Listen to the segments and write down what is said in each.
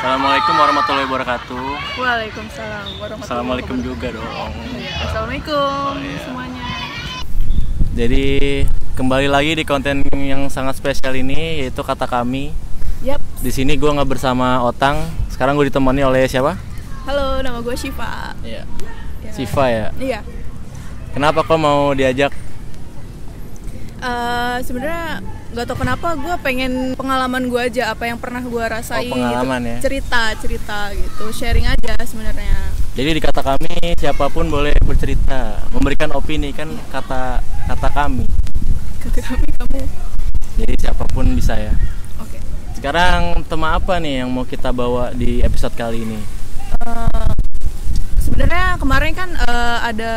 Assalamualaikum warahmatullahi wabarakatuh. Waalaikumsalam warahmatullahi Assalamualaikum juga dong. Iya, Assalamualaikum Oh, iya. semuanya. Jadi kembali lagi di konten yang sangat spesial ini yaitu kata kami. Yap. Di sini gue nggak bersama Otang. Sekarang gue ditemani oleh siapa? Halo, nama gue Syifa. Iya. Ya. Siva ya. Iya. Kenapa kok mau diajak? Eh, sebenarnya nggak tau kenapa gue pengen pengalaman gue aja apa yang pernah gue rasain Oh, pengalaman gitu. ya. cerita cerita gitu sharing aja sebenarnya Jadi di kata kami siapa pun boleh bercerita, memberikan opini kan kata kata kami. kata kami kamu Jadi siapa pun bisa ya. oke Sekarang tema apa nih yang mau kita bawa di episode kali ini? Eh, sebenarnya kemarin kan eh, ada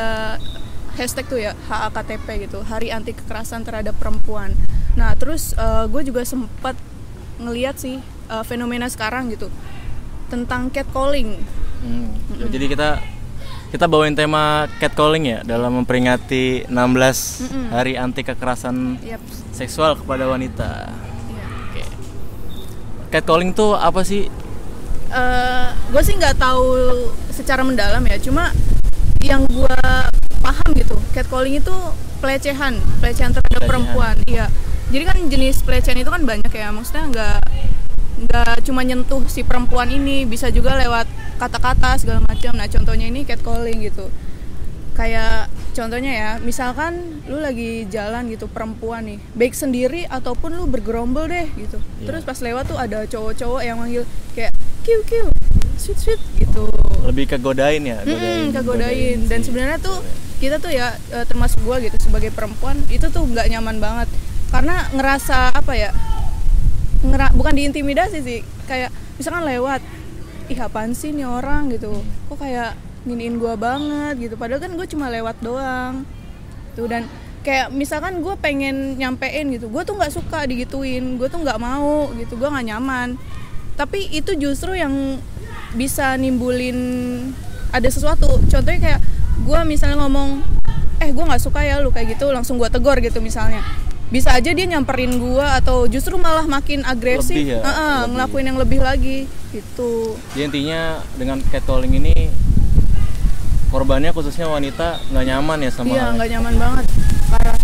hashtag tuh ya HAKTP gitu Hari Anti Kekerasan Terhadap Perempuan. Nah terus gue juga sempat ngeliat sih eh, fenomena sekarang gitu tentang catcalling. Hmm, Jadi kita kita bawain tema catcalling ya dalam memperingati 16 hari anti kekerasan Yap. seksual kepada wanita. Iya. Oke. Catcalling tuh apa sih? gue sih nggak tahu secara mendalam ya cuma yang gue paham gitu catcalling itu pelecehan pelecehan terhadap Pelecehan. perempuan iya jadi kan jenis pelecehan itu kan banyak ya maksudnya nggak nggak cuma nyentuh si perempuan ini bisa juga lewat kata-kata segala macam. Nah contohnya ini catcalling gitu. Kayak contohnya ya misalkan lu lagi jalan gitu perempuan nih baik sendiri ataupun lu bergerombol deh gitu. Iya. terus pas lewat tuh ada cowok-cowok yang manggil kayak kiu kiu sweet sweet gitu. Lebih ke godain ya, Mm-mm, kegodain dan sebenarnya tuh kita tuh ya eh, termasuk gua gitu sebagai perempuan itu tuh nggak nyaman banget karena ngerasa apa ya ngera bukan diintimidasi sih kayak misalkan lewat ih apaan sih nih orang? gitu. Kok kayak nginiin gua banget gitu. Padahal kan gue cuma lewat doang. Tuh dan kayak misalkan gue pengen nyampein gitu gue tuh nggak suka digituin gue tuh nggak mau gitu gue nggak nyaman. Tapi itu justru yang bisa nimbulin ada sesuatu. Contohnya kayak gue misalnya ngomong eh gue nggak suka ya lu kayak gitu langsung gue tegor gitu misalnya bisa aja dia nyamperin gue atau justru malah makin agresif. Lebih ya, Heeh, lebih. ngelakuin yang lebih lagi gitu. Jadi intinya dengan catcalling ini korbannya khususnya wanita nggak nyaman ya sama iya nggak nyaman banget. Parah.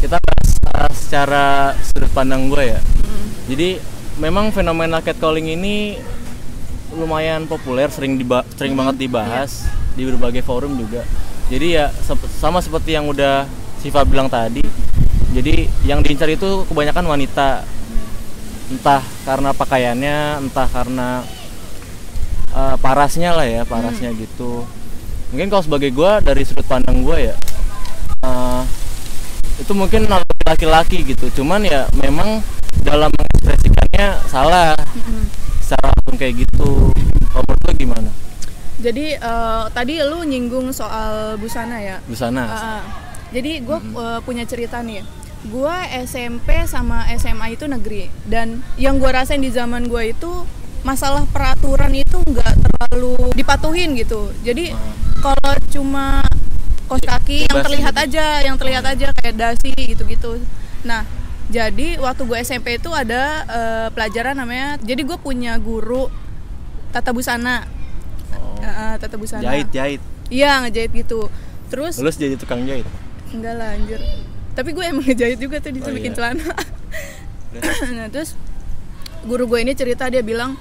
Kita bahas uh, secara sudut pandang gue ya. Mm. jadi memang fenomena catcalling ini lumayan populer sering diba- sering banget dibahas di berbagai forum juga. Jadi ya sama seperti yang udah Siva bilang tadi jadi yang diincar itu kebanyakan wanita. Entah karena pakaiannya entah karena uh, parasnya lah ya parasnya gitu. Mungkin kalau sebagai gue dari sudut pandang gue ya uh, itu mungkin laki-laki gitu. Cuman ya memang dalam mengekspresikannya salah. Mm-mm. secara langsung kayak gitu. Kalau menurut lo gimana? Jadi eh, tadi lu nyinggung soal busana ya? Busana. Ah. jadi gue punya cerita nih gue SMP sama SMA itu negeri. Dan yang gue rasain di zaman gue itu masalah peraturan itu nggak terlalu dipatuhin gitu. Jadi kalau cuma kos kaki yang terlihat gitu. aja yang terlihat aja kayak dasi gitu-gitu. Nah jadi waktu gue SMP itu ada eh, pelajaran namanya jadi gue punya guru tata busana. Oh, eh, tata busana. Jahit jahit. Iya ngejahit gitu. Terus lulus jadi tukang jahit? Enggak lah anjir Tapi gue emang ngejahit juga tuh di Oh, bikin iya. celana. Nah terus Guru gue ini cerita dia bilang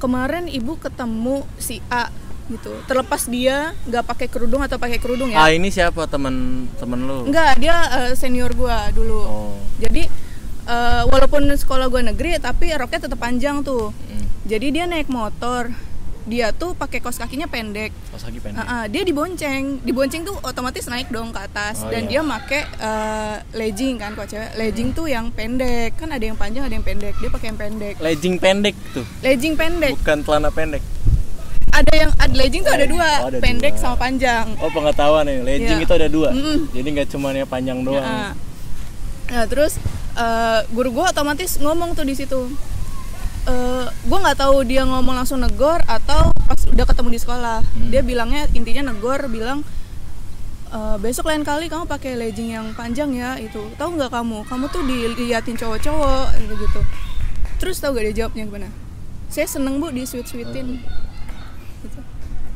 Kemarin ibu ketemu si A gitu. Terlepas dia nggak pakai kerudung atau pakai kerudung ah ya ini siapa? Temen temen lu? Enggak dia eh, senior gue dulu. Oh. Jadi eh, walaupun sekolah gue negeri Tapi roknya tetap panjang tuh. Mm. Jadi dia naik motor. Dia tuh pakai kos kakinya pendek pas lagi pendek Ah, ah, dia dibonceng, dibonceng tuh otomatis naik dong ke atas Oh, dan iya. dia make eh, legging kan kok cewek. Legging tuh yang pendek, kan ada yang panjang ada yang pendek. Dia pakai yang pendek. legging pendek tuh Legging pendek. bukan celana pendek Ada yang ada legging tuh ada dua, Oh, ada pendek dua. sama panjang. oh pengetahuan nih legging Iya. itu ada dua Mm-mm. jadi nggak cuma yang panjang doang Ah. Nah, terus eh, guru gua otomatis ngomong tuh di situ. Eh, gua nggak tahu dia ngomong langsung negor atau pas udah ketemu di sekolah. Hmm. Dia bilangnya intinya negor bilang "Eh, besok lain kali kamu pakai legging yang panjang ya itu tahu nggak kamu kamu tuh diliatin cowok-cowok gitu gitu terus tahu gak dia jawabnya gimana saya seneng bu di sweet sweetin gitu.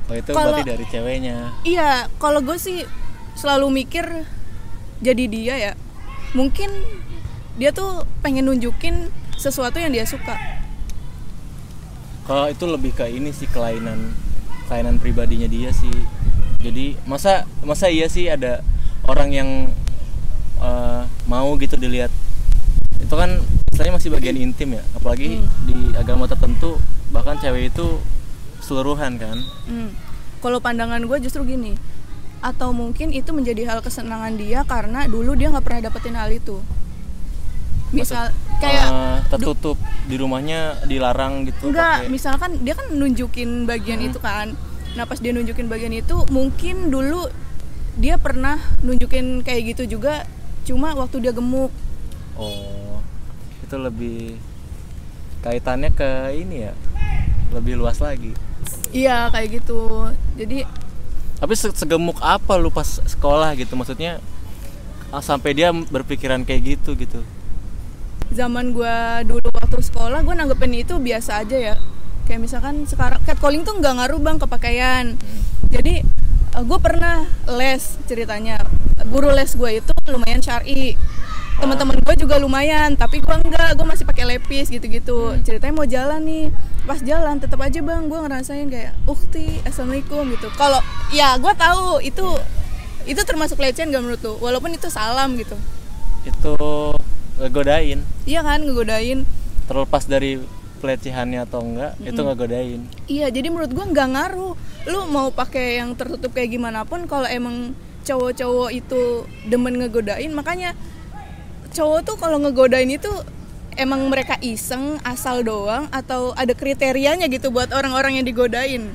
oh itu Kalau- berarti dari ceweknya Iya, kalau gue sih selalu mikir jadi dia ya. Mungkin dia tuh pengen nunjukin sesuatu yang dia suka. Kalau itu lebih ke ini sih kelainan kelainan pribadinya dia sih jadi masa masa iya sih ada orang yang eh, mau gitu dilihat itu kan istilahnya masih bagian intim ya apalagi di agama tertentu bahkan cewek itu seluruhan kan Hmm. Kalau pandangan gue justru gini, atau mungkin itu menjadi hal kesenangan dia karena dulu dia nggak pernah dapetin hal itu. Misal kayak Eh, tertutup di rumahnya dilarang gitu Enggak, pakai- misalkan dia kan nunjukin bagian itu kan. Nah, pas dia nunjukin bagian itu, mungkin dulu dia pernah nunjukin kayak gitu juga, cuma waktu dia gemuk. oh itu lebih kaitannya ke ini ya lebih luas lagi Iya, kayak gitu. Jadi tapi se- segemuk apa lu pas sekolah gitu maksudnya sampai dia berpikiran kayak gitu gitu zaman gua dulu waktu sekolah, gua nanggepin itu biasa aja ya. Kayak misalkan sekarang catcalling tuh nggak ngaruh bang ke pakaian. Jadi gue pernah les ceritanya. Guru les gue itu lumayan syari. Teman-teman gue juga lumayan, tapi gua enggak, gue masih pakai lepis gitu-gitu. Ceritanya mau jalan nih, pas jalan tetap aja bang, gue ngerasain kayak, ukti, assalamualaikum gitu. Kalau ya gue tahu itu itu termasuk pelecehan gak menurut lu? Walaupun itu salam gitu. itu ngegodain Iya kan ngegodain. terlepas dari pelecehannya atau enggak itu ngegodain Iya, jadi menurut gua nggak ngaruh. Lu mau pakai yang tertutup kayak gimana pun, kalau emang cowok-cowok itu demen ngegodain, makanya cowok tuh kalau ngegodain itu emang mereka iseng, asal doang, atau ada kriterianya gitu buat orang-orang yang digodain.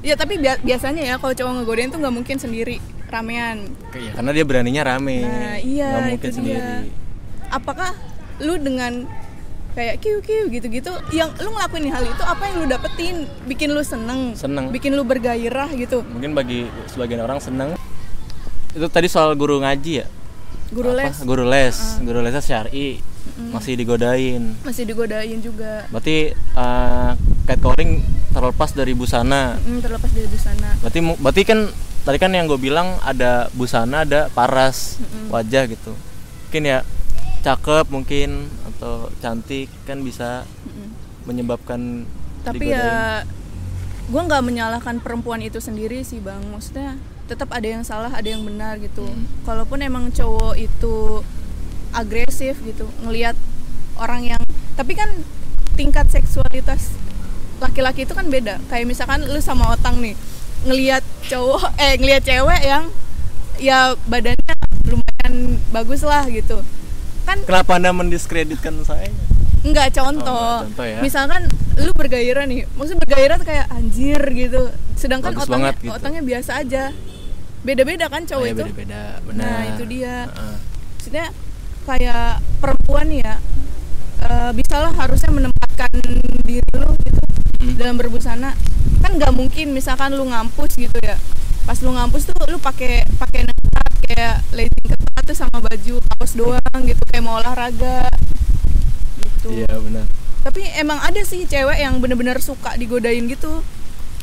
Ya tapi bia- biasanya ya kalau cowok ngegodain tuh nggak mungkin sendiri, ramean. ya, karena dia beraninya rame Nah iya nggak mungkin sendiri dia. Apakah lu dengan kayak kiu kiu gitu-gitu, yang lu ngelakuin hal itu apa yang lu dapetin, bikin lu seneng, Seneng. bikin lu bergairah gitu. mungkin bagi sebagian orang seneng. Itu tadi soal guru ngaji ya? Guru Apa? les. Guru les. Guru lesnya syari. Masih digodain. Masih digodain juga, berarti uh, catcalling terlepas dari busana. Mm, terlepas dari busana. berarti berarti kan tadi kan yang gue bilang ada busana ada paras wajah gitu. Mungkin ya cakep mungkin atau cantik kan bisa menyebabkan Tapi digodain. ya, gue nggak menyalahkan perempuan itu sendiri sih bang. Maksudnya tetap ada yang salah, ada yang benar gitu. Kalaupun emang cowok itu agresif gitu, ngelihat orang yang, tapi kan tingkat seksualitas laki-laki itu kan beda. Kayak misalkan lu sama otang nih, ngelihat cowok, eh ngelihat cewek yang ya badannya lumayan bagus lah gitu. Kan kenapa anda mendiskreditkan saya Enggak contoh. Oh, enggak, contoh ya. Misalkan lu bergairah nih, maksudnya bergairah tuh kayak anjir gitu. Sedangkan Bagus otaknya banget gitu. otaknya biasa aja. Beda-beda kan cowok Oh, ya itu. beda-beda benar Nah, itu dia. Heeh. Maksudnya kayak perempuan ya eh, bisalah harusnya menempatkan diri lu gitu Hmm. dalam berbusana. Kan nggak mungkin misalkan lu ngampus gitu ya. Pas lu ngampus tuh lu pakai pakai ketat kayak legging ketat tuh sama baju kaos doang gitu kayak mau olahraga. Gitu iya benar tapi emang ada sih cewek yang bener-bener suka digodain gitu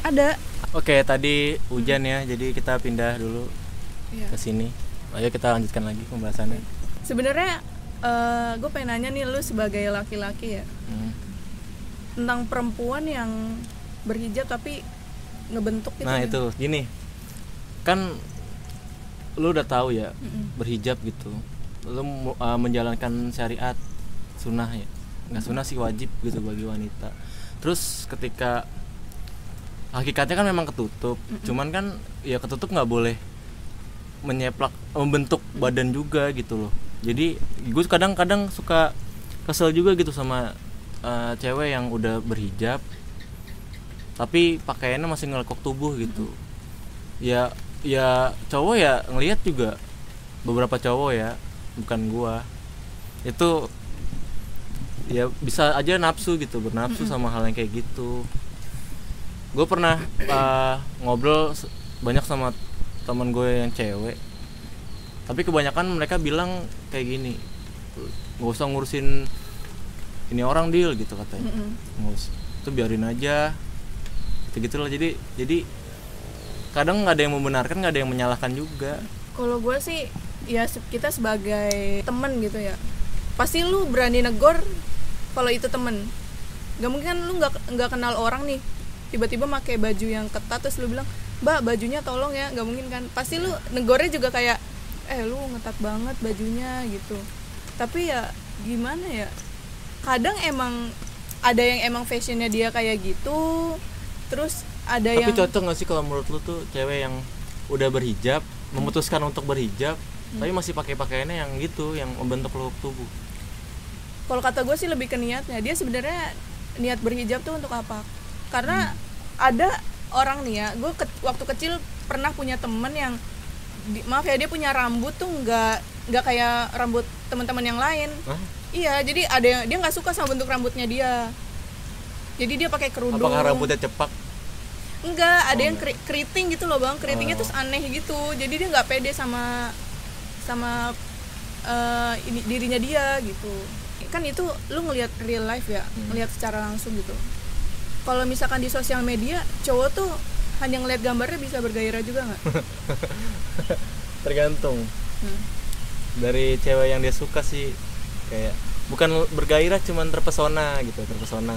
ada oke tadi hujan ya jadi kita pindah dulu Iya. ke sini ayo kita lanjutkan lagi pembahasannya sebenarnya gue pengen nanya nih lu sebagai laki-laki ya Hmm. tentang perempuan yang berhijab tapi ngebentuk gitu Nah kan. itu gini kan lu udah tahu ya berhijab gitu, lu uh, menjalankan syariat sunnah ya, nggak sunnah sih wajib gitu bagi wanita. Terus ketika hakikatnya kan memang ketutup, cuman kan ya ketutup nggak boleh menyeplak membentuk badan juga gitu loh. Jadi gue kadang-kadang suka kesel juga gitu sama uh, cewek yang udah berhijab tapi pakaiannya masih ngelekok tubuh gitu. Ya ya cowok ya ngelihat juga beberapa cowok ya bukan gua. Itu ya bisa aja nafsu gitu bernafsu sama hal yang kayak gitu. Gue pernah uh, ngobrol banyak sama teman gue yang cewek. Tapi kebanyakan mereka bilang kayak gini nggak usah ngurusin ini orang deal gitu katanya. Nggak usah itu biarin aja gitu gitulah jadi jadi kadang nggak ada yang membenarkan nggak ada yang menyalahkan juga. Kalau gue sih ya kita sebagai temen gitu ya. Pasti lu berani negor kalau itu temen. Gak mungkin kan lu nggak nggak kenal orang nih. Tiba-tiba pakai baju yang ketat terus lu bilang mbak bajunya tolong ya. Nggak mungkin kan. Pasti lu negornya juga kayak eh lu ngetat banget bajunya gitu. Tapi ya gimana ya? Kadang emang ada yang emang fashionnya dia kayak gitu terus ada tapi yang cocok nggak sih kalau menurut lu tuh cewek yang udah berhijab memutuskan untuk berhijab tapi masih pakai pakaiannya yang gitu yang membentuk lekuk tubuh? Kalau kata gue sih lebih ke niatnya. Dia sebenarnya niat berhijab tuh untuk apa? Karena ada orang nih ya gue waktu kecil pernah punya temen yang di- maaf ya dia punya rambut tuh nggak nggak kayak rambut teman-teman yang lain. Hah? iya jadi ada yang dia nggak suka sama bentuk rambutnya dia. Jadi dia pakai kerudung. Apakah rambutnya cepak enggak ada Oh, yang keri- keriting gitu loh bang. Keritingnya Oh. terus aneh gitu. Jadi dia nggak pede sama sama eh, ini dirinya dia gitu. Kan itu lu ngelihat real life ya Hmm. ngelihat secara langsung gitu. Kalau misalkan di sosial media cowok tuh hanya ngelihat gambarnya bisa bergairah juga nggak? Tergantung. Hmm. dari cewek yang dia suka sih kayak bukan bergairah cuman terpesona gitu terpesona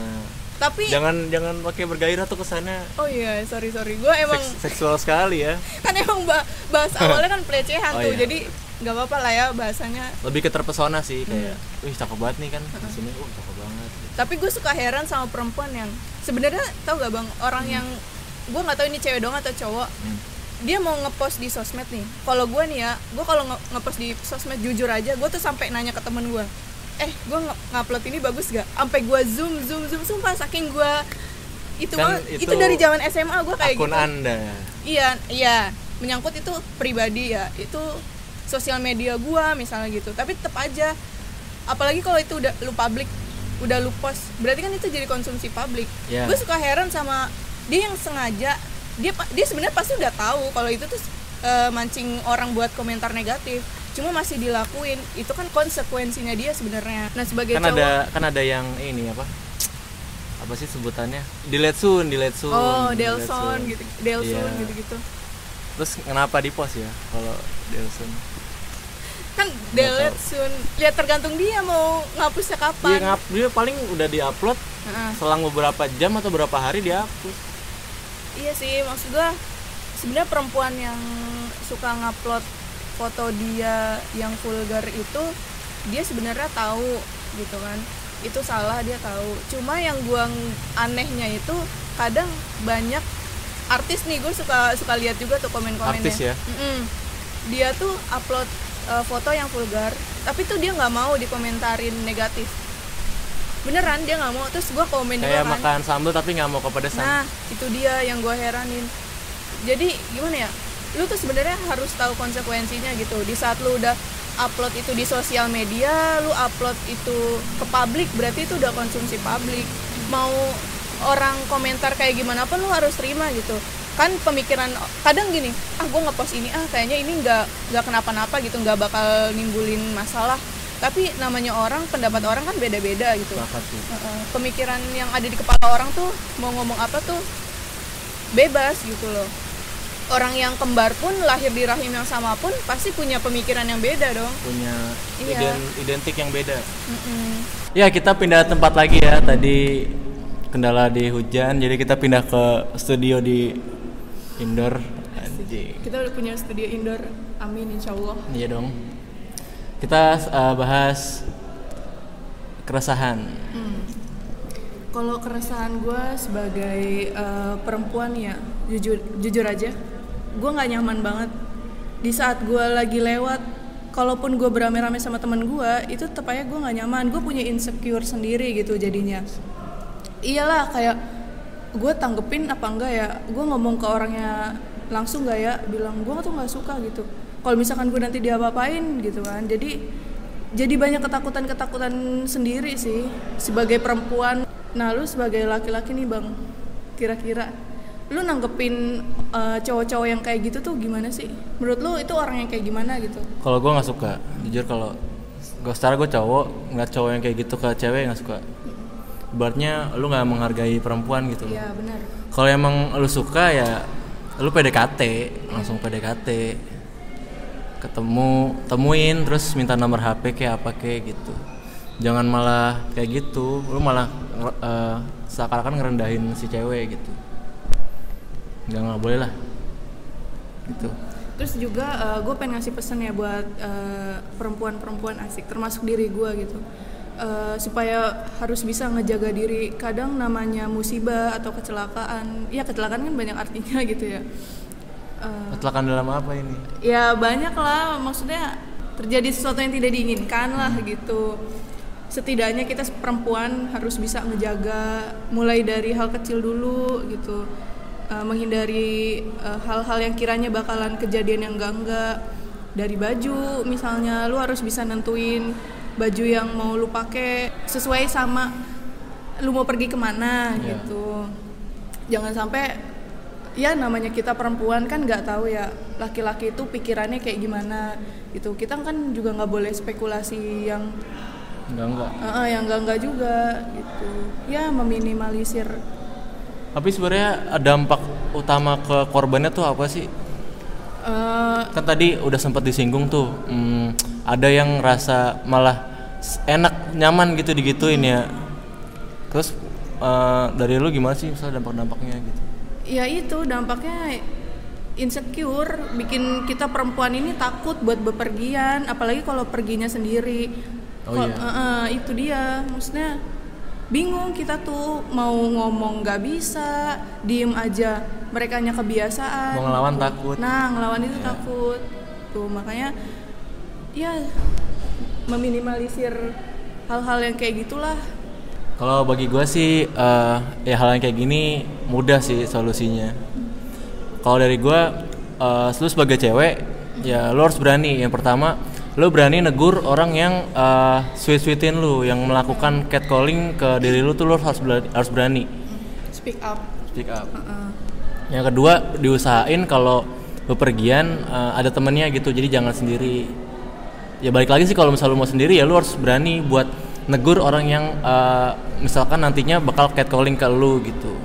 tapi jangan jangan pakai bergairah tuh kesannya. Oh iya sorry sorry. Gue emang seks- seksual sekali ya. Kan emang ba- bahas awalnya kan pelecehan Oh, tuh iya. jadi nggak apa-apa lah ya bahasanya. Lebih ke terpesona sih kayak Hmm. wih cakep banget nih kan di sini wah cakep banget. Tapi gue suka heran sama perempuan yang sebenarnya tau gak bang orang yang gue nggak tahu ini cewek doang atau cowok. Hmm. dia mau ngepost di sosmed nih. Kalau gue nih ya gue kalau nge- ngepost di sosmed jujur aja gue tuh sampai nanya ke temen gue eh gue ngupload ini bagus gak? Sampai gue zoom zoom zoom sumpah saking gue itu Kan gua- itu, itu dari zaman SMA gue kayak akun gitu. Anda. Iya iya. Menyangkut itu pribadi ya. Itu sosial media gua misalnya gitu. Tapi tetap aja apalagi kalau itu udah lu publik udah lu post berarti kan itu jadi konsumsi publik. Iya. gue suka heran sama dia yang sengaja dia dia sebenarnya pasti udah tahu kalau itu tuh eh, mancing orang buat komentar negatif cuma masih dilakuin. Itu kan konsekuensinya dia sebenarnya. Nah sebagai kan cowok ada kan ada yang ini apa? Apa sih sebutannya? Delete soon delete soon oh Delson gitu. Delson Iya. gitu gitu terus kenapa di post ya kalau Delson kan delete soon. Lihat tergantung dia mau ngapusnya dia kapan ngap dia paling udah diupload Heeh. selang beberapa jam atau berapa hari dia hapus iya sih maksud gua sebenarnya perempuan yang suka ngupload foto dia yang vulgar itu dia sebenarnya tahu gitu kan itu salah dia tahu cuma yang gua anehnya itu kadang banyak artis nih gue suka suka lihat juga tuh komen-komennya Artis ya? Mm-mm. dia tuh upload uh, foto yang vulgar tapi tuh dia nggak mau dikomentarin negatif beneran dia nggak mau terus gua komen juga kayak kan makan sambal tapi nggak mau kepedesan Nah, itu dia yang gue heranin. Jadi gimana ya? Lu tuh sebenarnya harus tahu konsekuensinya gitu. Di saat lu udah upload itu di sosial media, lu upload itu ke publik, berarti itu udah konsumsi publik. Mau orang komentar kayak gimana pun lu harus terima gitu. Kan pemikiran kadang gini, ah gue ngepost ini ah kayaknya ini nggak nggak kenapa-napa gitu, nggak bakal nimbulin masalah. Tapi namanya orang, pendapat orang kan beda-beda gitu. Pemikiran yang ada di kepala orang tuh mau ngomong apa tuh bebas gitu loh orang yang kembar pun lahir di rahim yang sama pun pasti punya pemikiran yang beda dong. Punya Iya. iden- identik yang beda. Mm-mm. ya kita pindah tempat lagi ya. Tadi kendala di hujan jadi kita pindah ke studio di indoor. Anjing. Kita udah punya studio indoor. Amin insya Allah iya dong. Kita uh, bahas keresahan. Kalau keresahan gue sebagai eh, perempuan ya jujur jujur aja gue nggak nyaman banget. Di saat gue lagi lewat kalaupun gue beramai-ramai sama temen gue itu tetap aja gue nggak nyaman. Gue punya insecure sendiri gitu jadinya. Iyalah kayak gue tanggepin apa enggak ya? Gue ngomong ke orangnya langsung nggak ya? Bilang gue tuh nggak suka gitu. Kalau misalkan gue nanti diapa-apain gitu kan. Jadi jadi banyak ketakutan-ketakutan sendiri sih sebagai perempuan. Nah lu sebagai laki-laki nih bang kira-kira lu nanggepin eh, cowok-cowok yang kayak gitu tuh gimana sih menurut lu itu orang yang kayak gimana gitu kalau gue nggak suka jujur kalau gue secara gue cowok ngeliat cowok yang kayak gitu ke cewek nggak suka ibaratnya lu nggak menghargai perempuan gitu. Iya benar. Kalau emang lu suka ya lu PDKT, langsung PDKT. Ketemu, temuin terus minta nomor HP kayak apa kayak gitu. Jangan malah kayak gitu, lu malah eh, seakan-akan ngerendahin si cewek gitu. Nggak nggak boleh lah. Gitu. Terus juga gue pengen ngasih pesan ya buat eh, perempuan-perempuan asik, termasuk diri gue gitu, Eh, supaya harus bisa ngejaga diri. Kadang namanya musibah atau kecelakaan, ya kecelakaan kan banyak artinya gitu ya. Eh, Kecelakaan dalam apa ini? ya banyak lah, maksudnya terjadi sesuatu yang tidak diinginkan lah gitu. Setidaknya kita perempuan harus bisa ngejaga, mulai dari hal kecil dulu gitu. Eh, menghindari eh, hal-hal yang kiranya bakalan kejadian yang enggak-enggak dari baju misalnya lu harus bisa nentuin baju yang mau lu pakai sesuai sama lu mau pergi ke mana Iya. gitu jangan sampai ya namanya kita perempuan kan nggak tahu ya laki-laki itu pikirannya kayak gimana gitu kita kan juga nggak boleh spekulasi yang Enggak enggak. eh, eh, yang enggak enggak juga gitu ya meminimalisir Tapi sebenarnya dampak utama ke korbannya tuh apa sih? eh, Kan tadi udah sempat disinggung tuh, hmm, ada yang rasa malah enak, nyaman gitu digituin ya. Terus eh, dari lu gimana sih misalnya dampak-dampaknya gitu? ya itu dampaknya insecure bikin kita perempuan ini takut buat bepergian apalagi kalau perginya sendiri Oh Kok- iya. eh, eh, itu dia maksudnya bingung kita tuh mau ngomong nggak bisa diem aja mereka hanya kebiasaan Mau ngelawan takut. nah ngelawan itu Iya. takut tuh makanya ya meminimalisir hal-hal yang kayak gitulah Kalau bagi gua sih eh, ya hal yang kayak gini mudah sih solusinya. Kalau dari gua eh, lu sebagai cewek ya lu harus berani. Yang pertama lu berani negur orang yang eh, sweet-sweetin lu, yang melakukan catcalling ke diri lu tuh lu harus berani, harus berani. speak up Speak up. Heeh. Yang kedua diusahain kalau bepergian eh, ada temennya gitu, jadi jangan sendiri. Ya balik lagi sih kalau misalnya lu mau sendiri ya lu harus berani buat negur orang yang eh, misalkan nantinya bakal catcalling ke lu gitu.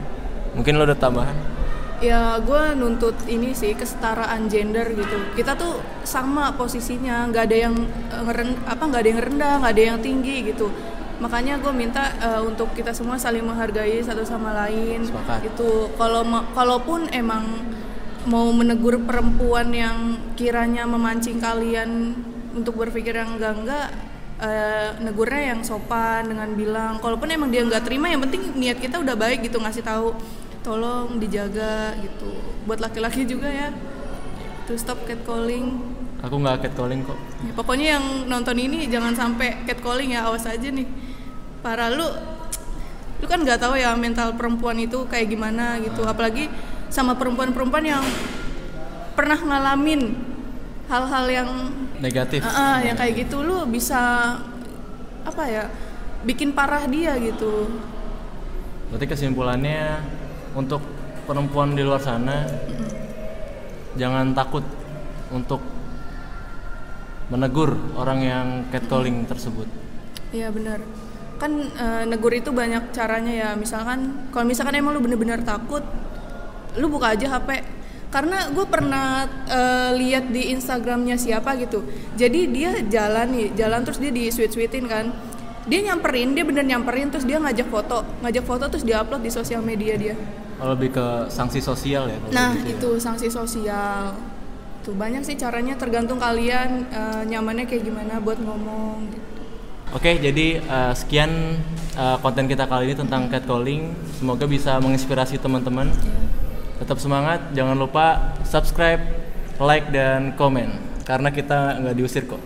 Mungkin lu ada tambahan? Ya, gue nuntut ini sih kesetaraan gender gitu. Kita tuh sama posisinya, nggak ada yang eh, ngeren, apa nggak ada yang rendah, nggak ada yang tinggi gitu. Makanya gue minta eh, untuk kita semua saling menghargai satu sama lain. Sepakat. Itu kalau kalaupun emang mau menegur perempuan yang kiranya memancing kalian untuk berpikir yang enggak enggak eh, negurnya yang sopan dengan bilang kalaupun emang dia nggak terima yang penting niat kita udah baik gitu ngasih tahu tolong dijaga gitu. Buat laki-laki juga ya to stop catcalling. Aku nggak catcalling kok. Ya, pokoknya yang nonton ini jangan sampai catcalling ya awas aja nih. Para lu lu kan nggak tahu ya mental perempuan itu kayak gimana gitu. Apalagi sama perempuan-perempuan yang pernah ngalamin hal-hal yang Negatif. Ah, ah, yang kayak gitu lu bisa apa ya bikin parah dia gitu. Berarti kesimpulannya untuk perempuan di luar sana jangan takut untuk menegur orang yang catcalling tersebut. Iya benar. Kan eh, negur itu banyak caranya ya. Misalkan kalau misalkan emang lu bener-bener takut, lu buka aja HP. Karena gue pernah eh, lihat di Instagramnya siapa gitu. Jadi dia jalan nih, jalan terus dia di sweet sweetin kan. Dia nyamperin, dia bener nyamperin terus dia ngajak foto, ngajak foto terus dia upload di sosial media dia. Oh, lebih ke sanksi sosial ya. Nah gitu ya. itu sanksi sosial. Tuh banyak sih caranya tergantung kalian eh, nyamannya kayak gimana buat ngomong. Gitu. Oke, jadi eh, sekian eh, konten kita kali ini tentang catcalling. Semoga bisa menginspirasi teman-teman. Tetap semangat, jangan lupa subscribe, like dan komen karena kita nggak diusir kok.